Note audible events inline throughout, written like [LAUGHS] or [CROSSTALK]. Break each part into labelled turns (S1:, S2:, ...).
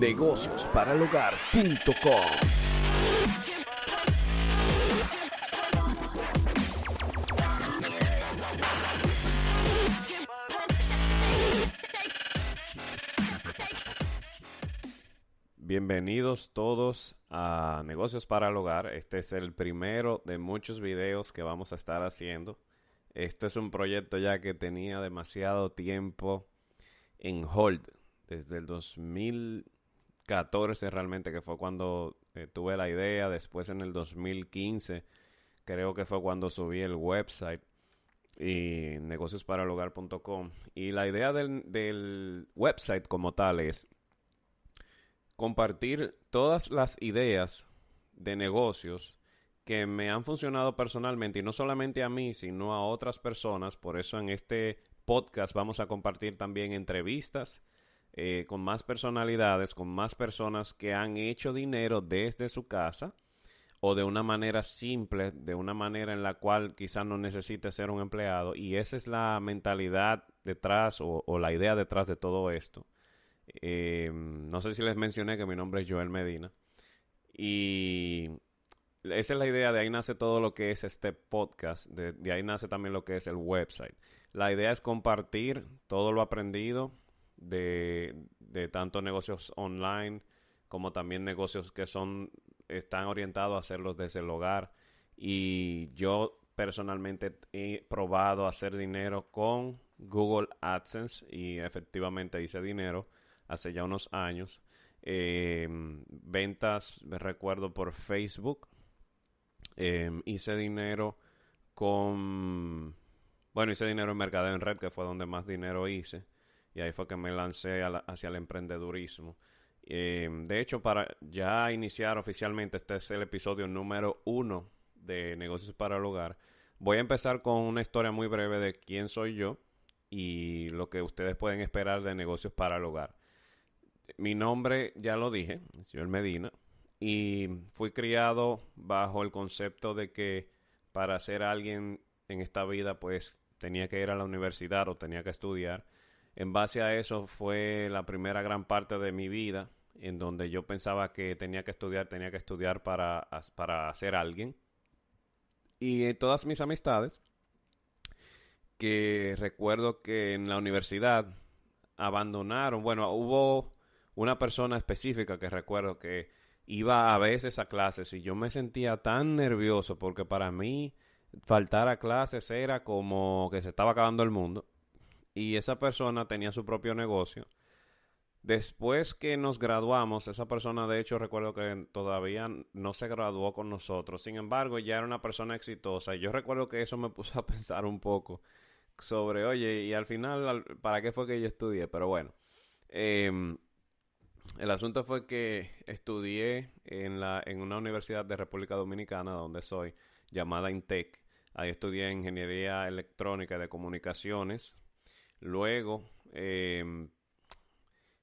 S1: negociosparalhogar.com.
S2: Bienvenidos todos a Negocios para el Hogar. Este es el primero de muchos videos que vamos a estar haciendo. Esto es un proyecto ya que tenía demasiado tiempo en hold. Desde el 2014 realmente, que fue cuando eh, tuve la idea. Después en el 2015 creo que fue cuando subí el website y negociosparalhogar.com. Y la idea del, del website como tal es compartir todas las ideas de negocios que me han funcionado personalmente y no solamente a mí, sino a otras personas. Por eso en este podcast vamos a compartir también entrevistas eh, con más personalidades, con más personas que han hecho dinero desde su casa o de una manera simple, de una manera en la cual quizás no necesite ser un empleado. Y esa es la mentalidad detrás o, la idea detrás de todo esto. Eh, no sé si les mencioné que mi nombre es Joel Medina. Y esa es la idea, de ahí nace todo lo que es este podcast, de, ahí nace también lo que es el website. La idea es compartir todo lo aprendido de, de tanto negocios online como también negocios que son están orientados a hacerlos desde el hogar. Y yo personalmente he probado hacer dinero con Google AdSense y efectivamente hice dinero hace ya unos años. Eh, ventas, me recuerdo, por Facebook. Em, hice dinero con... Bueno, hice dinero en Mercadeo en Red, que fue donde más dinero hice. Y ahí fue que me lancé hacia el emprendedurismo. Em, de hecho, para ya iniciar oficialmente, este es el episodio número uno de Negocios para el Hogar. Voy a empezar con una historia muy breve de quién soy yo y lo que ustedes pueden esperar de Negocios para el Hogar. Mi nombre, ya lo dije, señor Medina, y fui criado bajo el concepto de que para ser alguien en esta vida, pues tenía que ir a la universidad o tenía que estudiar. En base a eso fue la primera gran parte de mi vida en donde yo pensaba que tenía que estudiar, tenía que estudiar para, para ser alguien. Y todas mis amistades, que recuerdo que en la universidad abandonaron, bueno, hubo una persona específica que recuerdo que iba a veces a clases y yo me sentía tan nervioso porque para mí faltar a clases era como que se estaba acabando el mundo y esa persona tenía su propio negocio. Después que nos graduamos, esa persona de hecho recuerdo que todavía no se graduó con nosotros, sin embargo ya era una persona exitosa y yo recuerdo que eso me puso a [LAUGHS] pensar un poco sobre, oye, y al final, ¿para qué fue que yo estudié? Pero bueno, eh, el asunto fue que estudié en, la, en una universidad de República Dominicana, donde soy, llamada INTEC. Ahí estudié Ingeniería Electrónica de Comunicaciones. Luego em,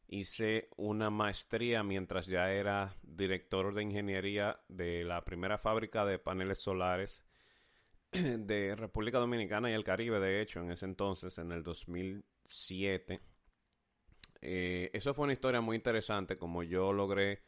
S2: hice una maestría mientras ya era director de ingeniería de la primera fábrica de paneles solares [CLEARS THROAT] de República Dominicana y el Caribe, de hecho, en ese entonces, en el 2007. Eh, eso fue una historia muy interesante, como yo logré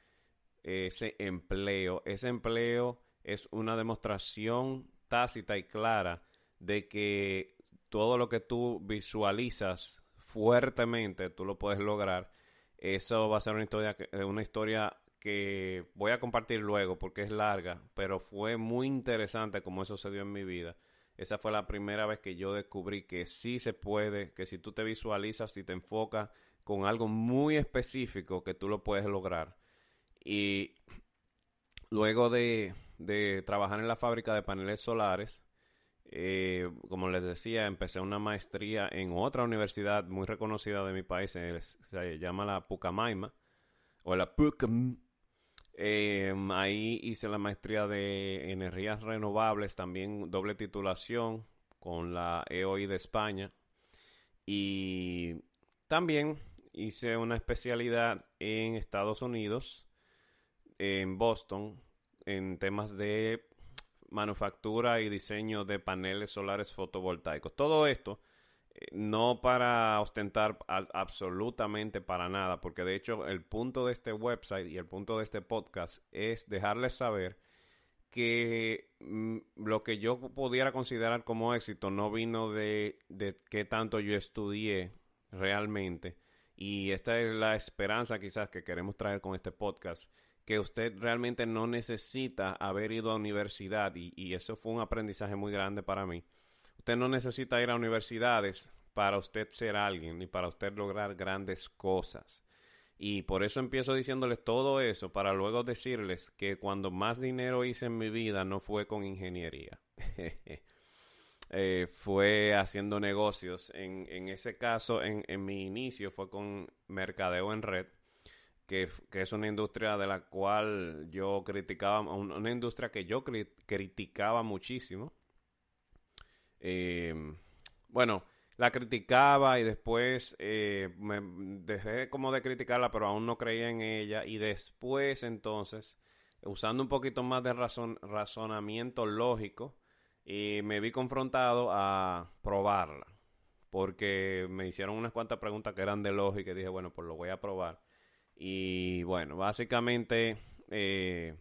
S2: ese empleo. Ese empleo es una demostración tácita y clara de que todo lo que tú visualizas fuertemente, tú lo puedes lograr. Eso va a ser una historia, eh, una historia que voy a compartir luego porque es larga, pero fue muy interesante como eso se dio en mi vida. Esa fue la primera vez que yo descubrí que sí se puede, que si tú te visualizas, si te enfocas con algo muy específico que tú lo puedes lograr. Y luego de, trabajar en la fábrica de paneles solares, eh, como les decía, empecé una maestría en otra universidad muy reconocida de mi país, se, llama la Pucamaima, o la Pucam. Em, ahí hice la maestría de energías renovables, también doble titulación con la EOI de España. Y también hice una especialidad en Estados Unidos, en Boston, en temas de manufactura y diseño de paneles solares fotovoltaicos. Todo esto no para ostentar absolutamente para nada, porque de hecho el punto de este website y el punto de este podcast es dejarles saber que mm, lo que yo pudiera considerar como éxito no vino de, de qué tanto yo estudié realmente. Y esta es la esperanza quizás que queremos traer con este podcast, que usted realmente no necesita haber ido a universidad y, y eso fue un aprendizaje muy grande para mí. Usted no necesita ir a universidades para usted ser alguien ni para usted lograr grandes cosas. Y por eso empiezo diciéndoles todo eso para luego decirles que cuando más dinero hice en mi vida no fue con ingeniería. [LAUGHS] Eh, fue haciendo negocios. En, en ese caso, en, en, mi inicio fue con mercadeo en red, que, es una industria de la cual yo criticaba, una industria que yo criticaba muchísimo. Eh, bueno, la criticaba y después eh, me dejé como de criticarla, pero aún no creía en ella. Y después entonces, usando un poquito más de razonamiento lógico, y me vi confrontado a probarla. Porque me hicieron unas cuantas preguntas que eran de lógica y dije, bueno, pues lo voy a probar. Y bueno, básicamente eh,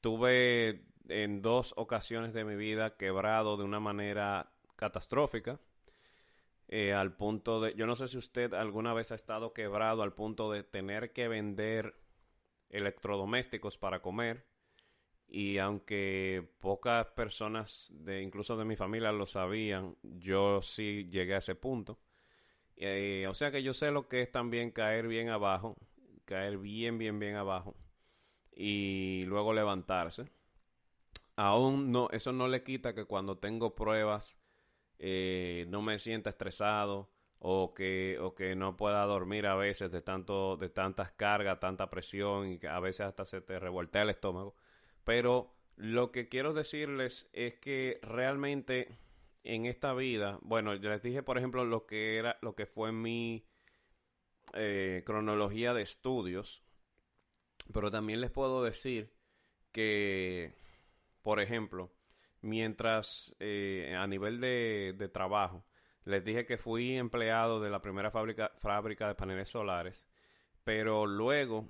S2: tuve en dos ocasiones de mi vida quebrado de una manera catastrófica eh, al punto de, yo no sé si usted alguna vez ha estado quebrado al punto de tener que vender electrodomésticos para comer y aunque pocas personas incluso de mi familia lo sabían, yo sí llegué a ese punto. Eh, o sea que yo sé lo que es también caer bien abajo, caer bien, bien, bien abajo y luego levantarse. Aún no, eso no le quita que cuando tengo pruebas eh, no me sienta estresado o que, o que no pueda dormir a veces de, tanto, de tantas cargas, tanta presión y que a veces hasta se te revoltea el estómago. Pero lo que quiero decirles es que realmente en esta vida, bueno, yo les dije por ejemplo lo que era, lo que fue mi eh, cronología de estudios, pero también les puedo decir que, por ejemplo, mientras eh, a nivel de, trabajo, les dije que fui empleado de la primera fábrica, fábrica de paneles solares, pero luego,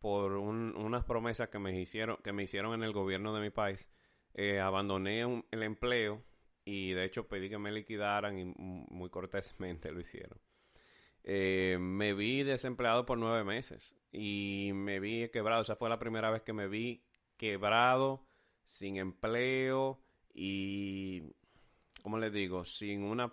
S2: por unas promesas que me hicieron, que me hicieron en el gobierno de mi país, eh, abandoné el empleo y de hecho pedí que me liquidaran y muy cortésmente [LAUGHS] lo hicieron. Eh, me vi desempleado por nueve meses y me vi quebrado. O sea, fue la primera vez que me vi quebrado, sin empleo, y, ¿cómo les digo? Sin una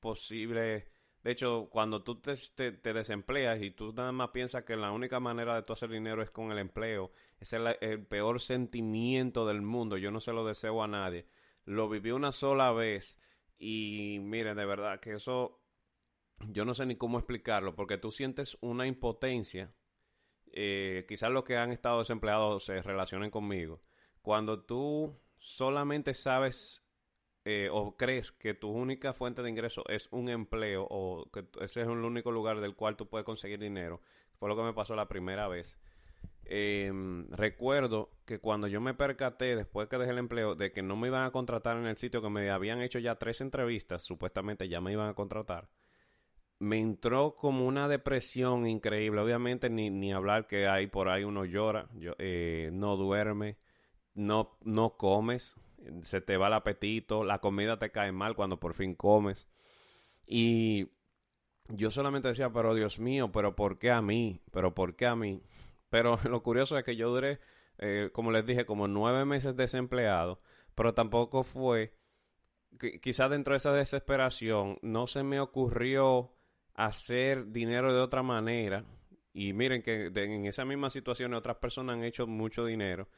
S2: posible... De hecho, cuando tú te, te, desempleas y tú nada más piensas que la única manera de tú hacer dinero es con el empleo, es el, peor sentimiento del mundo. Yo no se lo deseo a nadie. Lo viví una sola vez y miren, de verdad que eso yo no sé ni cómo explicarlo, porque tú sientes una impotencia. Eh, quizás los que han estado desempleados se relacionen conmigo. Cuando tú solamente sabes eh, o crees que tu única fuente de ingreso es un empleo o que ese es el único lugar del cual tú puedes conseguir dinero, fue lo que me pasó la primera vez. Em, recuerdo que cuando yo me percaté después que dejé el empleo de que no me iban a contratar en el sitio que me habían hecho ya tres entrevistas, supuestamente ya me iban a contratar, me entró como una depresión increíble. Obviamente ni, ni hablar que hay por ahí uno llora, yo, eh, no duerme no, no comes, se te va el apetito, la comida te cae mal cuando por fin comes. Y yo solamente decía, pero Dios mío, pero ¿por qué a mí? ¿Pero por qué a mí? Pero [LAUGHS] lo curioso es que yo duré, eh, como les dije, como nueve meses desempleado, pero tampoco fue, quizás dentro de esa desesperación, no se me ocurrió hacer dinero de otra manera. Y miren que en esa misma situación otras personas han hecho mucho dinero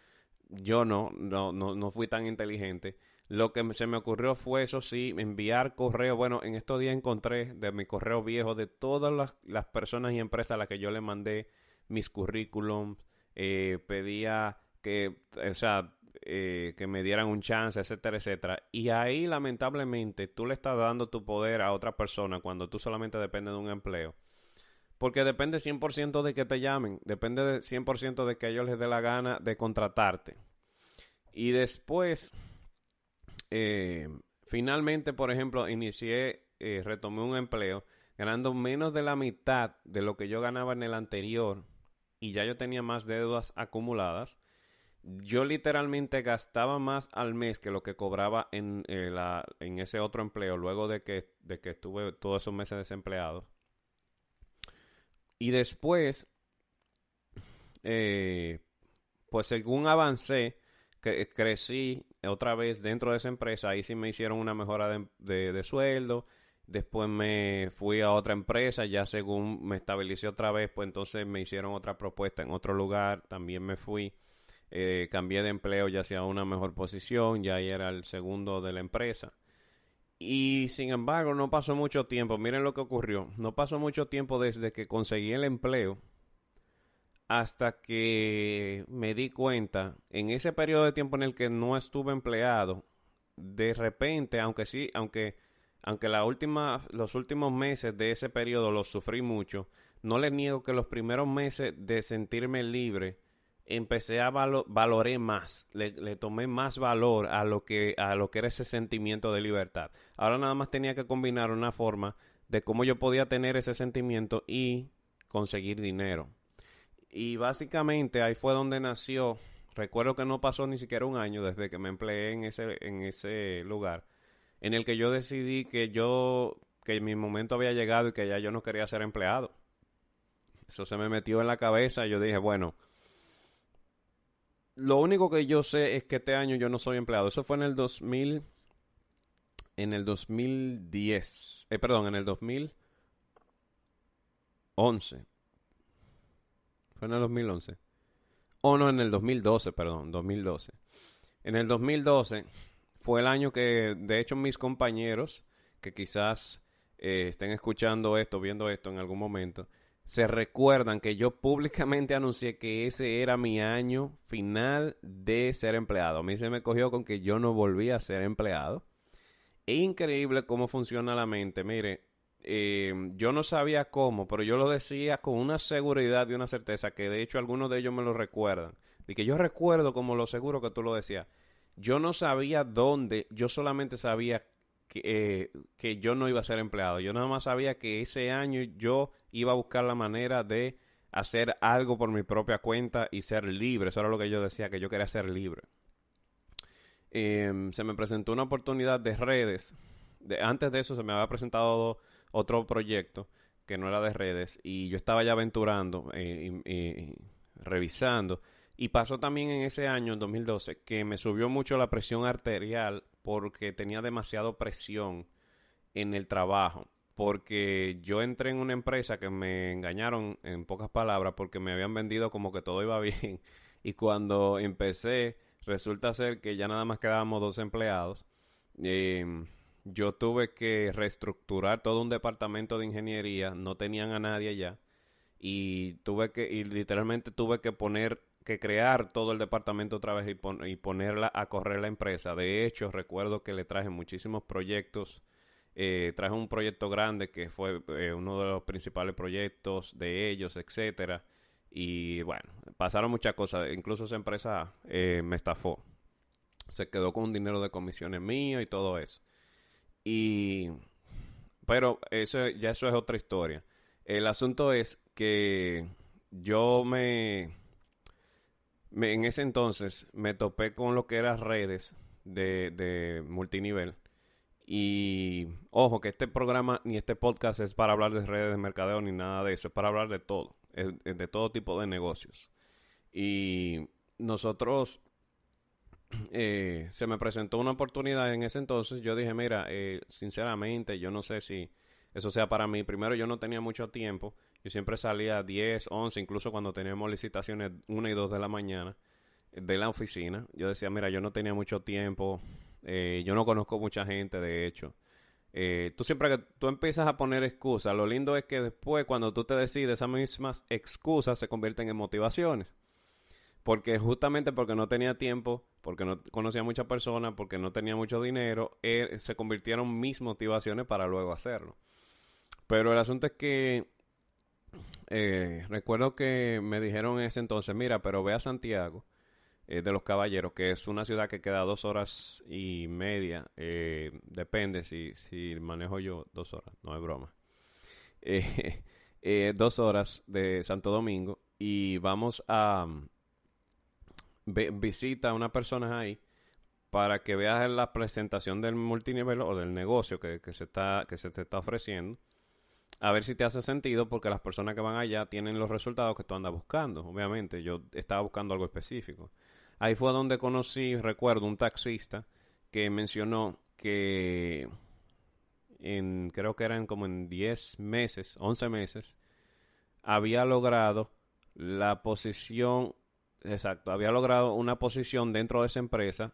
S2: yo no, no, no, no fui tan inteligente. Lo que se me ocurrió fue, eso sí, enviar correo. Bueno, en estos días encontré de mi correo viejo de todas las, las personas y empresas a las que yo le mandé mis currículums, eh, pedía que, o sea, eh, que me dieran un chance, etcétera, etcétera. Y ahí, lamentablemente, tú le estás dando tu poder a otra persona cuando tú solamente dependes de un empleo. Porque depende 100% de que te llamen, depende de 100% de que a ellos les dé la gana de contratarte. Y después, eh, finalmente, por ejemplo, inicié eh, retomé un empleo ganando menos de la mitad de lo que yo ganaba en el anterior y ya yo tenía más deudas acumuladas, yo literalmente gastaba más al mes que lo que cobraba en, eh, la, en ese otro empleo luego de que, de que estuve todos esos meses desempleado. Y después, eh, pues según avancé, que crecí otra vez dentro de esa empresa, ahí sí me hicieron una mejora de, de, sueldo. Después me fui a otra empresa, ya según me estabilicé otra vez, pues entonces me hicieron otra propuesta en otro lugar, también me fui, eh, cambié de empleo ya hacia una mejor posición, ya era el segundo de la empresa. Y sin embargo, no pasó mucho tiempo, miren lo que ocurrió, no pasó mucho tiempo desde que conseguí el empleo hasta que me di cuenta, en ese periodo de tiempo en el que no estuve empleado, de repente, aunque sí, aunque, aunque la última, los últimos meses de ese periodo los sufrí mucho, no le niego que los primeros meses de sentirme libre, empecé a valo valoré más, le, tomé más valor a lo que a lo que era ese sentimiento de libertad. Ahora nada más tenía que combinar una forma de cómo yo podía tener ese sentimiento y conseguir dinero. Y básicamente ahí fue donde nació. Recuerdo que no pasó ni siquiera un año desde que me empleé en ese, en ese lugar, en el que yo decidí que yo, que mi momento había llegado y que ya yo no quería ser empleado. Eso se me metió en la cabeza y yo dije, bueno, lo único que yo sé es que este año yo no soy empleado. Eso fue en el 2000, en el 2010, eh, perdón, en el 2011 fue en el 2011. O no, en el 2012, perdón, 2012. En el 2012 fue el año que, de hecho, mis compañeros, que quizás eh, estén escuchando esto, viendo esto en algún momento, se recuerdan que yo públicamente anuncié que ese era mi año final de ser empleado. A mí se me cogió con que yo no volví a ser empleado. Es increíble cómo funciona la mente. Mire, eh, yo no sabía cómo, pero yo lo decía con una seguridad y una certeza que de hecho algunos de ellos me lo recuerdan. Y que yo recuerdo como lo seguro que tú lo decías. Yo no sabía dónde, yo solamente sabía que, eh, que yo no iba a ser empleado. Yo nada más sabía que ese año yo iba a buscar la manera de hacer algo por mi propia cuenta y ser libre. Eso era lo que yo decía, que yo quería ser libre. Em, se me presentó una oportunidad de redes. De, antes de eso se me había presentado otro proyecto que no era de redes y yo estaba ya aventurando eh, y, revisando y pasó también en ese año, en 2012, que me subió mucho la presión arterial porque tenía demasiada presión en el trabajo. Porque yo entré en una empresa que me engañaron en pocas palabras porque me habían vendido como que todo iba [LAUGHS] bien. Y cuando empecé, resulta ser que ya nada más quedábamos dos empleados. Eh, yo tuve que reestructurar todo un departamento de ingeniería, no tenían a nadie ya y tuve que y literalmente tuve que poner que crear todo el departamento otra vez y, ponerla a correr la empresa. De hecho, recuerdo que le traje muchísimos proyectos. Eh, traje un proyecto grande que fue eh, uno de los principales proyectos de ellos, etcétera. Y bueno, pasaron muchas cosas. Incluso esa empresa eh, me estafó. Se quedó con un dinero de comisiones mío y todo eso. Y pero eso ya eso es otra historia. El asunto es que yo me, en ese entonces me topé con lo que eran redes de, de multinivel. Y ojo que este programa ni este podcast es para hablar de redes de mercadeo ni nada de eso, es para hablar de todo, de todo tipo de negocios. Y nosotros [CLEARS THROAT] eh, se me presentó una oportunidad en ese entonces. Yo dije, mira, eh, sinceramente, yo no sé si eso sea para mí. Primero, yo no tenía mucho tiempo. Yo siempre salía a 10, 11, incluso cuando teníamos licitaciones 1 y 2 de la mañana de la oficina. Yo decía, mira, yo no tenía mucho tiempo. Eh, yo no conozco mucha gente, de hecho. tú siempre que tú empiezas a poner excusas, lo lindo es que después cuando tú te decides, esas mismas excusas se convierten en motivaciones porque justamente porque no tenía tiempo, porque no conocía a muchas personas, porque no tenía mucho dinero, eh, se convirtieron mis motivaciones para luego hacerlo. Pero el asunto es que eh, recuerdo que me dijeron ese entonces, mira, pero ve a Santiago, de los Caballeros, que es una ciudad que queda dos horas y media. depende si, si manejo yo dos horas, no es broma. [LAUGHS] dos horas de Santo Domingo y vamos a visita a una persona ahí para que veas la presentación del multinivel o del negocio que, se está, que se te está ofreciendo. A ver si te hace sentido porque las personas que van allá tienen los resultados que tú andas buscando. Obviamente, yo estaba buscando algo específico. Ahí fue donde conocí, recuerdo, un taxista que mencionó que en, creo que eran como en 10 meses, 11 meses, había logrado la posición Exacto, había logrado una posición dentro de esa empresa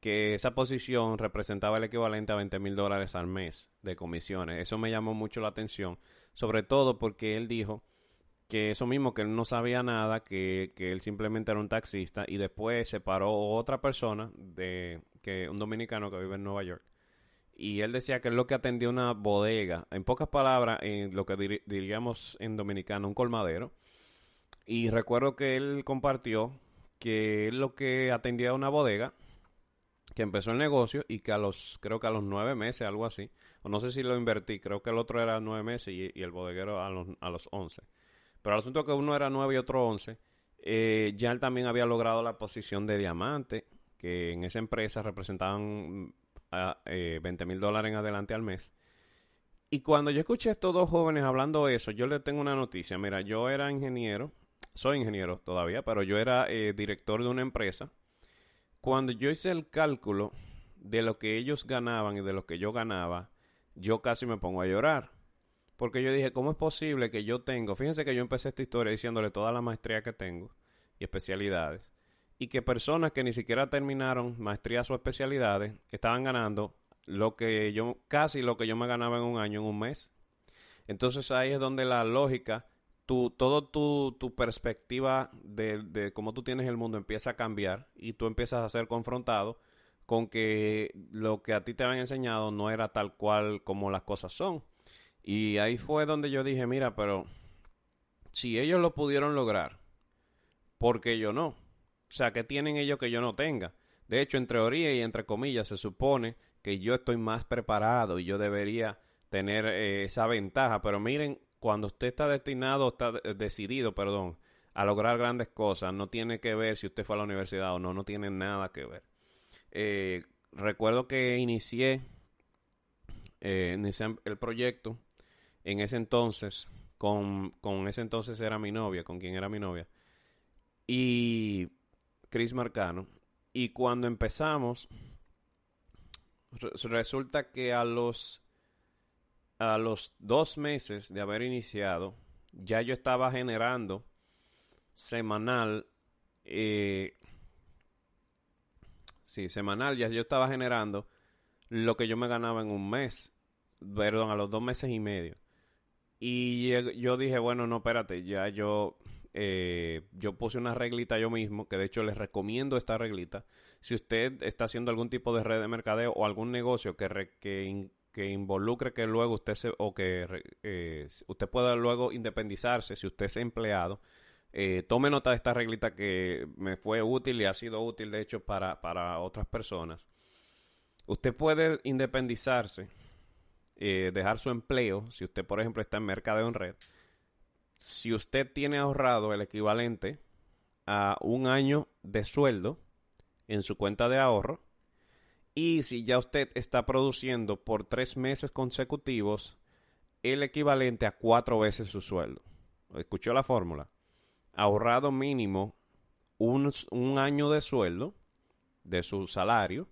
S2: que esa posición representaba el equivalente a 20 mil dólares al mes de comisiones. Eso me llamó mucho la atención, sobre todo porque él dijo que eso mismo, que él no sabía nada, que, que él simplemente era un taxista y después se paró otra persona, de que un dominicano que vive en Nueva York. Y él decía que es lo que atendía una bodega, en pocas palabras, en lo que diríamos en dominicano, un colmadero y recuerdo que él compartió que él lo que atendía una bodega, que empezó el negocio y que a los, creo que a los nueve meses, algo así, o no sé si lo invertí, creo que el otro era nueve meses y, el bodeguero a los, a los once. Pero el asunto es que uno era nueve y otro once, eh, ya él también había logrado la posición de diamante, que en esa empresa representaban mm, a, eh, 20 mil dólares en adelante al mes. Y cuando yo escuché a estos dos jóvenes hablando eso, yo les tengo una noticia. Mira, yo era ingeniero soy ingeniero todavía, pero yo era eh, director de una empresa. Cuando yo hice el cálculo de lo que ellos ganaban y de lo que yo ganaba, yo casi me pongo a llorar. Porque yo dije, ¿cómo es posible que yo tengo? Fíjense que yo empecé esta historia diciéndole toda la maestría que tengo y especialidades. Y que personas que ni siquiera terminaron maestrías o especialidades estaban ganando lo que yo, casi lo que yo me ganaba en un año, en un mes. Entonces ahí es donde la lógica tu, todo tu, tu perspectiva de, de, cómo tú tienes el mundo empieza a cambiar y tú empiezas a ser confrontado con que lo que a ti te habían enseñado no era tal cual como las cosas son. Y ahí fue donde yo dije, mira, pero si ellos lo pudieron lograr, ¿por qué yo no? O sea, ¿qué tienen ellos que yo no tenga? De hecho, en teoría y entre comillas, se supone que yo estoy más preparado y yo debería tener eh, esa ventaja. Pero miren cuando usted está destinado, está decidido, perdón, a lograr grandes cosas, no tiene que ver si usted fue a la universidad o no, no tiene nada que ver. Eh, recuerdo que inicié, eh, el proyecto en ese entonces, con, con ese entonces era mi novia, con quien era mi novia, y Chris Marcano. Y cuando empezamos, resulta que a los a los dos meses de haber iniciado, ya yo estaba generando semanal, eh, sí, semanal, ya yo estaba generando lo que yo me ganaba en un mes, perdón, a los dos meses y medio. Y yo dije, bueno, no, espérate, ya yo, eh, yo puse una reglita yo mismo, que de hecho les recomiendo esta reglita. Si usted está haciendo algún tipo de red de mercadeo o algún negocio que, que, que involucre que luego usted se, o que eh, usted pueda luego independizarse si usted es empleado. Eh, tome nota de esta reglita que me fue útil y ha sido útil de hecho para, para otras personas. Usted puede independizarse, eh, dejar su empleo, si usted por ejemplo está en mercadeo en red, si usted tiene ahorrado el equivalente a un año de sueldo en su cuenta de ahorro, y si ya usted está produciendo por tres meses consecutivos el equivalente a cuatro veces su sueldo. ¿Escuchó la fórmula? Ahorrado mínimo un, un año de sueldo de su salario.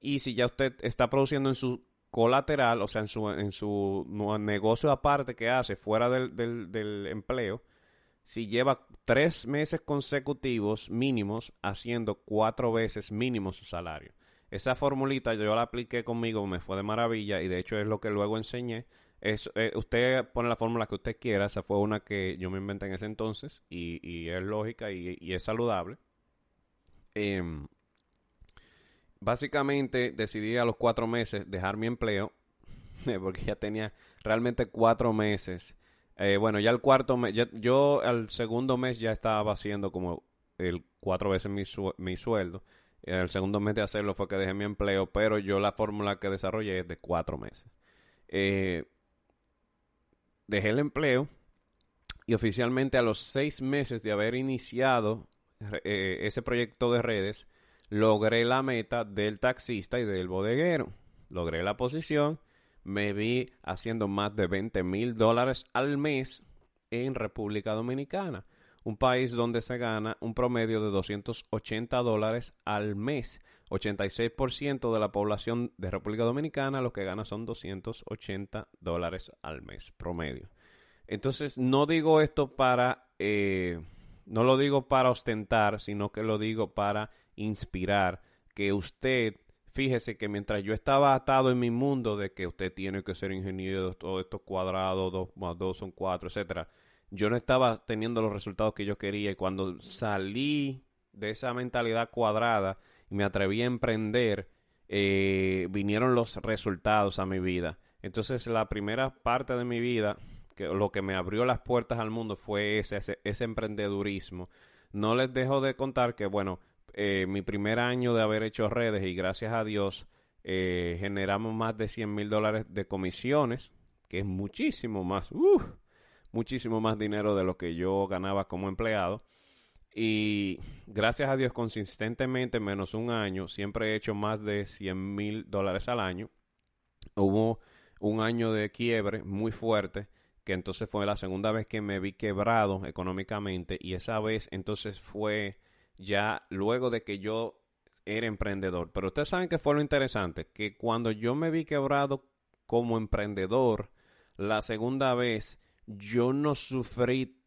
S2: Y si ya usted está produciendo en su colateral, o sea, en su, en su negocio aparte que hace fuera del, del, empleo, si lleva tres meses consecutivos mínimos haciendo cuatro veces mínimo su salario. Esa formulita yo la apliqué conmigo, me fue de maravilla y de hecho es lo que luego enseñé. Es, eh, usted pone la fórmula que usted quiera, esa fue una que yo me inventé en ese entonces y, es lógica y, es saludable. Em, básicamente decidí a los cuatro meses dejar mi empleo [LAUGHS] porque ya tenía realmente cuatro meses. Eh, bueno, ya el cuarto mes, yo al segundo mes ya estaba haciendo como el cuatro veces mi, sueldo. El segundo mes de hacerlo fue que dejé mi empleo, pero yo la fórmula que desarrollé es de cuatro meses. Eh, dejé el empleo y oficialmente a los seis meses de haber iniciado eh, ese proyecto de redes, logré la meta del taxista y del bodeguero. Logré la posición, me vi haciendo más de 20 mil dólares al mes en República Dominicana, un país donde se gana un promedio de 280 dólares al mes. 86% de la población de República Dominicana lo que gana son 280 dólares al mes promedio. Entonces, no digo esto para, eh, no lo digo para ostentar, sino que lo digo para inspirar que usted, fíjese que mientras yo estaba atado en mi mundo de que usted tiene que ser ingeniero, todo esto cuadrado, dos más dos son cuatro, etcétera, yo no estaba teniendo los resultados que yo quería y cuando salí de esa mentalidad cuadrada y me atreví a emprender, eh, vinieron los resultados a mi vida. Entonces la primera parte de mi vida, que lo que me abrió las puertas al mundo fue ese, ese, emprendedurismo. No les dejo de contar que, bueno, eh, mi primer año de haber hecho redes y gracias a Dios eh, generamos más de 100 mil dólares de comisiones, que es muchísimo más, muchísimo más dinero de lo que yo ganaba como empleado. Y gracias a Dios, consistentemente, menos un año, siempre he hecho más de 100 mil dólares al año. Hubo un año de quiebre muy fuerte, que entonces fue la segunda vez que me vi quebrado económicamente y esa vez entonces fue ya luego de que yo era emprendedor. Pero ustedes saben que fue lo interesante, que cuando yo me vi quebrado como emprendedor, la segunda vez yo no sufrí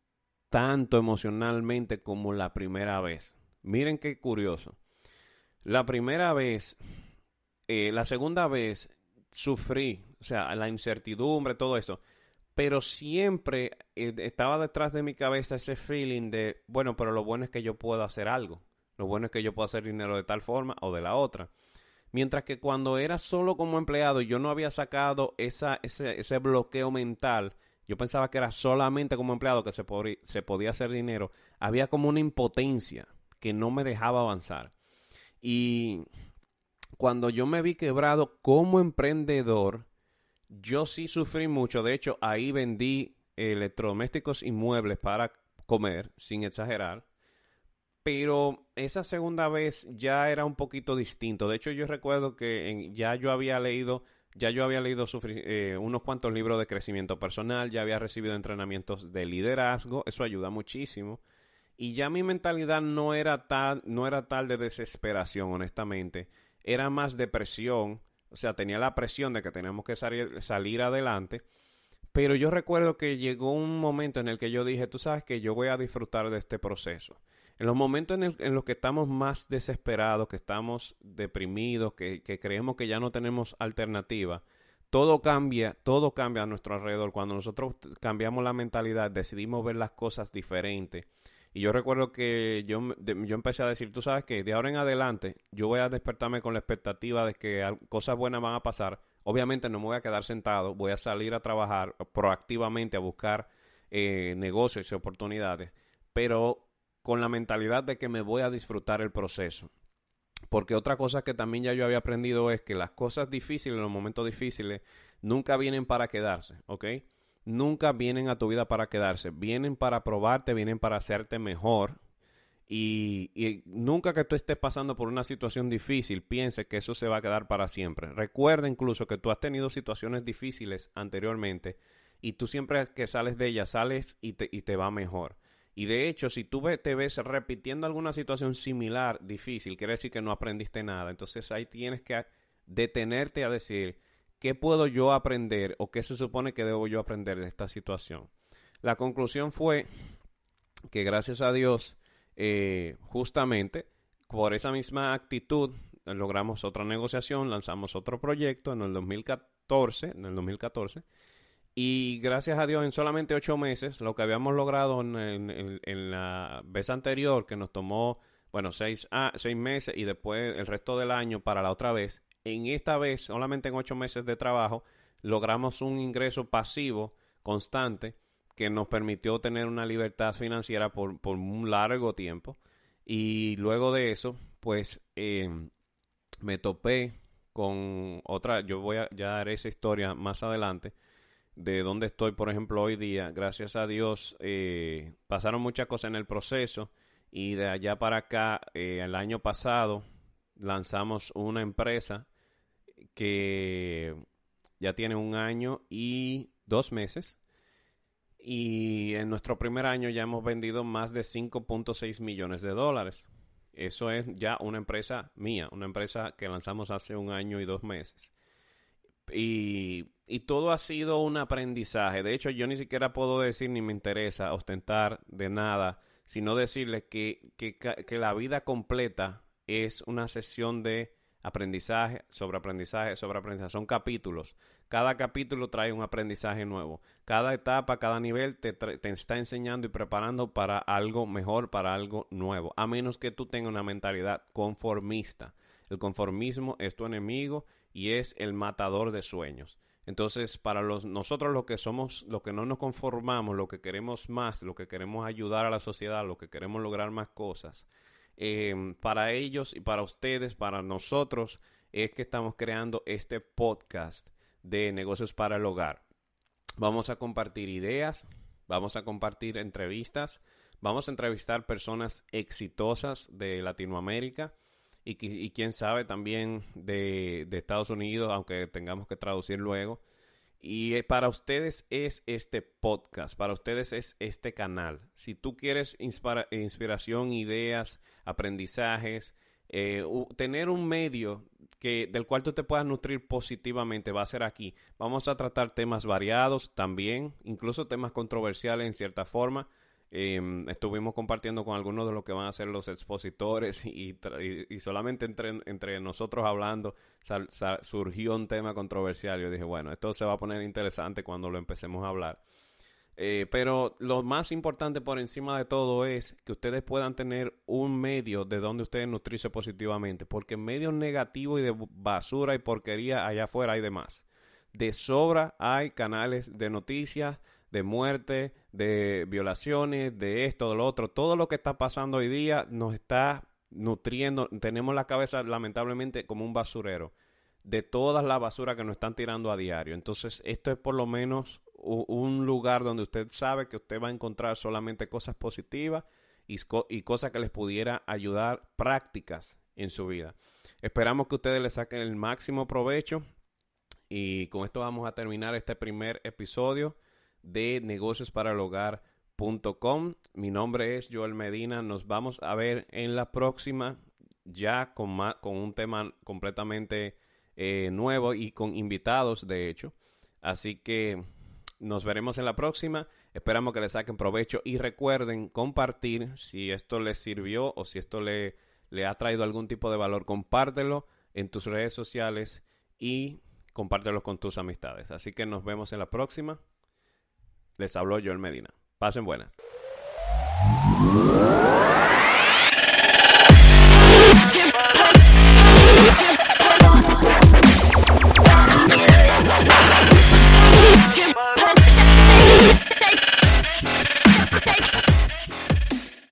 S2: tanto emocionalmente como la primera vez. Miren qué curioso. La primera vez, eh, la segunda vez sufrí, o sea, la incertidumbre, todo eso. Pero siempre eh, estaba detrás de mi cabeza ese feeling de, bueno, pero lo bueno es que yo puedo hacer algo. Lo bueno es que yo puedo hacer dinero de tal forma o de la otra. Mientras que cuando era solo como empleado, yo no había sacado esa, ese, ese bloqueo mental yo pensaba que era solamente como empleado que se, se podía hacer dinero. Había como una impotencia que no me dejaba avanzar. Y cuando yo me vi quebrado como emprendedor, yo sí sufrí mucho. De hecho, ahí vendí electrodomésticos y muebles para comer, sin exagerar. Pero esa segunda vez ya era un poquito distinto. De hecho, yo recuerdo que ya yo había leído ya yo había leído eh, unos cuantos libros de crecimiento personal, ya había recibido entrenamientos de liderazgo, eso ayuda muchísimo. Y ya mi mentalidad no era tal, no era tal de desesperación, honestamente. Era más depresión. O sea, tenía la presión de que teníamos que salir, salir adelante. Pero yo recuerdo que llegó un momento en el que yo dije, tú sabes que yo voy a disfrutar de este proceso. En los momentos en, los que estamos más desesperados, que estamos deprimidos, que, creemos que ya no tenemos alternativa, todo cambia, todo cambia a nuestro alrededor. Cuando nosotros cambiamos la mentalidad, decidimos ver las cosas diferentes. Y yo recuerdo que yo, yo empecé a decir, tú sabes que de ahora en adelante yo voy a despertarme con la expectativa de que cosas buenas van a pasar. Obviamente no me voy a quedar sentado, voy a salir a trabajar proactivamente, a buscar eh, negocios y oportunidades. Pero con la mentalidad de que me voy a disfrutar el proceso. Porque otra cosa que también ya yo había aprendido es que las cosas difíciles, los momentos difíciles, nunca vienen para quedarse. Nunca vienen a tu vida para quedarse. Vienen para probarte, vienen para hacerte mejor. Y, nunca que tú estés pasando por una situación difícil, piense que eso se va a quedar para siempre. Recuerda incluso que tú has tenido situaciones difíciles anteriormente y tú siempre que sales de ellas sales y te, y te va mejor. Y de hecho, si tú te ves repitiendo alguna situación similar, difícil, quiere decir que no aprendiste nada. Entonces ahí tienes que detenerte a decir, ¿qué puedo yo aprender o qué se supone que debo yo aprender de esta situación? La conclusión fue que gracias a Dios, eh, justamente por esa misma actitud, logramos otra negociación, lanzamos otro proyecto en el 2014, en el 2014 y gracias a Dios, en solamente ocho meses, lo que habíamos logrado en, la vez anterior, que nos tomó, bueno, seis, ah, seis meses y después el resto del año para la otra vez, en esta vez, solamente en ocho meses de trabajo, logramos un ingreso pasivo constante que nos permitió tener una libertad financiera por, por un largo tiempo. Y luego de eso, pues eh, me topé con otra, yo voy a ya dar esa historia más adelante, de dónde estoy, por ejemplo, hoy día. Gracias a Dios, eh, pasaron muchas cosas en el proceso y de allá para acá, eh, el año pasado, lanzamos una empresa que ya tiene un año y dos meses. Y en nuestro primer año ya hemos vendido más de 5.6 millones de dólares. Eso es ya una empresa mía, una empresa que lanzamos hace un año y dos meses. Y, todo ha sido un aprendizaje. De hecho, yo ni siquiera puedo decir ni me interesa ostentar de nada, sino decirles que, que la vida completa es una sesión de aprendizaje, sobre aprendizaje, sobre aprendizaje. Son capítulos. Cada capítulo trae un aprendizaje nuevo. Cada etapa, cada nivel te, te, está enseñando y preparando para algo mejor, para algo nuevo. A menos que tú tengas una mentalidad conformista. El conformismo es tu enemigo y es el matador de sueños. Entonces, para los, nosotros los que somos, los que no nos conformamos, lo que queremos más, lo que queremos ayudar a la sociedad, lo que queremos lograr más cosas, eh, para ellos y para ustedes, para nosotros, es que estamos creando este podcast de negocios para el hogar. Vamos a compartir ideas, vamos a compartir entrevistas, vamos a entrevistar personas exitosas de Latinoamérica y, quién sabe también de, Estados Unidos, aunque tengamos que traducir luego. Y eh, para ustedes es este podcast, para ustedes es este canal. Si tú quieres inspiración, ideas, aprendizajes, eh, tener un medio que, del cual tú te puedas nutrir positivamente va a ser aquí. Vamos a tratar temas variados también, incluso temas controversiales en cierta forma. Em, estuvimos compartiendo con algunos de los que van a ser los expositores [LAUGHS] y, solamente entre, nosotros hablando surgió un tema controversial. Yo dije, bueno, esto se va a poner interesante cuando lo empecemos a hablar. Eh, pero lo más importante por encima de todo es que ustedes puedan tener un medio de donde ustedes nutrirse positivamente, porque medios negativos y de basura y porquería allá afuera hay de más. De sobra hay canales de noticias, de muerte, de violaciones, de esto, de lo otro. Todo lo que está pasando hoy día nos está nutriendo. Tenemos la cabeza lamentablemente como un basurero de todas las basuras que nos están tirando a diario. Entonces, esto es por lo menos un lugar donde usted sabe que usted va a encontrar solamente cosas positivas y, y cosas que les pudiera ayudar prácticas en su vida. Esperamos que ustedes le saquen el máximo provecho y con esto vamos a terminar este primer episodio de negocios para el hogar.com. Mi nombre es Joel Medina. Nos vamos a ver en la próxima ya con, con un tema completamente eh, nuevo y con invitados, de hecho. Así que nos veremos en la próxima. Esperamos que le saquen provecho y recuerden compartir si esto les sirvió o si esto le, le ha traído algún tipo de valor. Compártelo en tus redes sociales y compártelo con tus amistades. Así que nos vemos en la próxima. Les habló Joel Medina. Pasen buenas.